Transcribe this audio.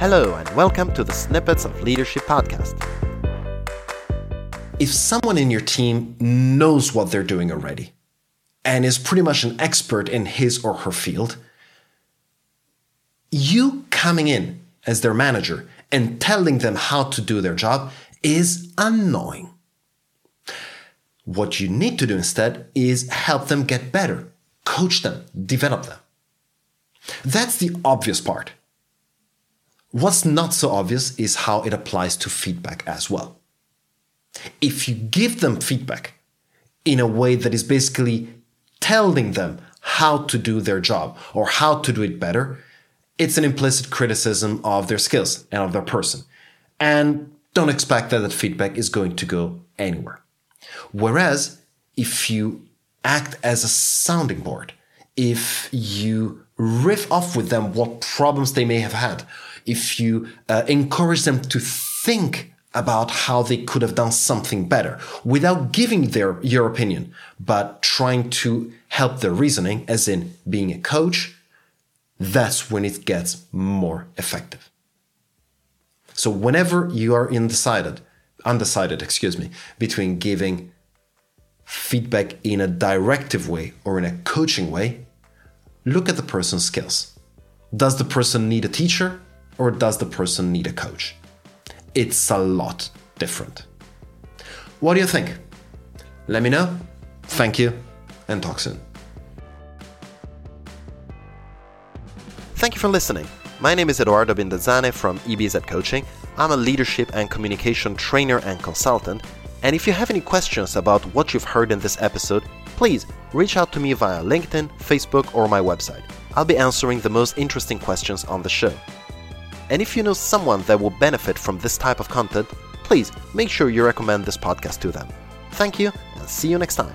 Hello, and welcome to the Snippets of Leadership podcast. If someone in your team knows what they're doing already and is pretty much an expert in his or her field, you coming in as their manager and telling them how to do their job is annoying. What you need to do instead is help them get better, coach them, develop them. That's the obvious part. What's not so obvious is how it applies to feedback as well. If you give them feedback in a way that is basically telling them how to do their job or how to do it better, it's an implicit criticism of their skills and of their person. And don't expect that that feedback is going to go anywhere. Whereas if you act as a sounding board, if you riff off with them what problems they may have had, if you uh, encourage them to think about how they could have done something better without giving their your opinion, but trying to help their reasoning, as in being a coach, that's when it gets more effective. So whenever you are undecided, undecided, excuse me, between giving feedback in a directive way or in a coaching way, look at the person's skills. Does the person need a teacher or does the person need a coach? It's a lot different. What do you think? Let me know. Thank you and talk soon. Thank you for listening. My name is Eduardo Bindazane from EBZ Coaching. I'm a leadership and communication trainer and consultant. And if you have any questions about what you've heard in this episode, please reach out to me via LinkedIn, Facebook, or my website. I'll be answering the most interesting questions on the show. And if you know someone that will benefit from this type of content, please make sure you recommend this podcast to them. Thank you, and see you next time.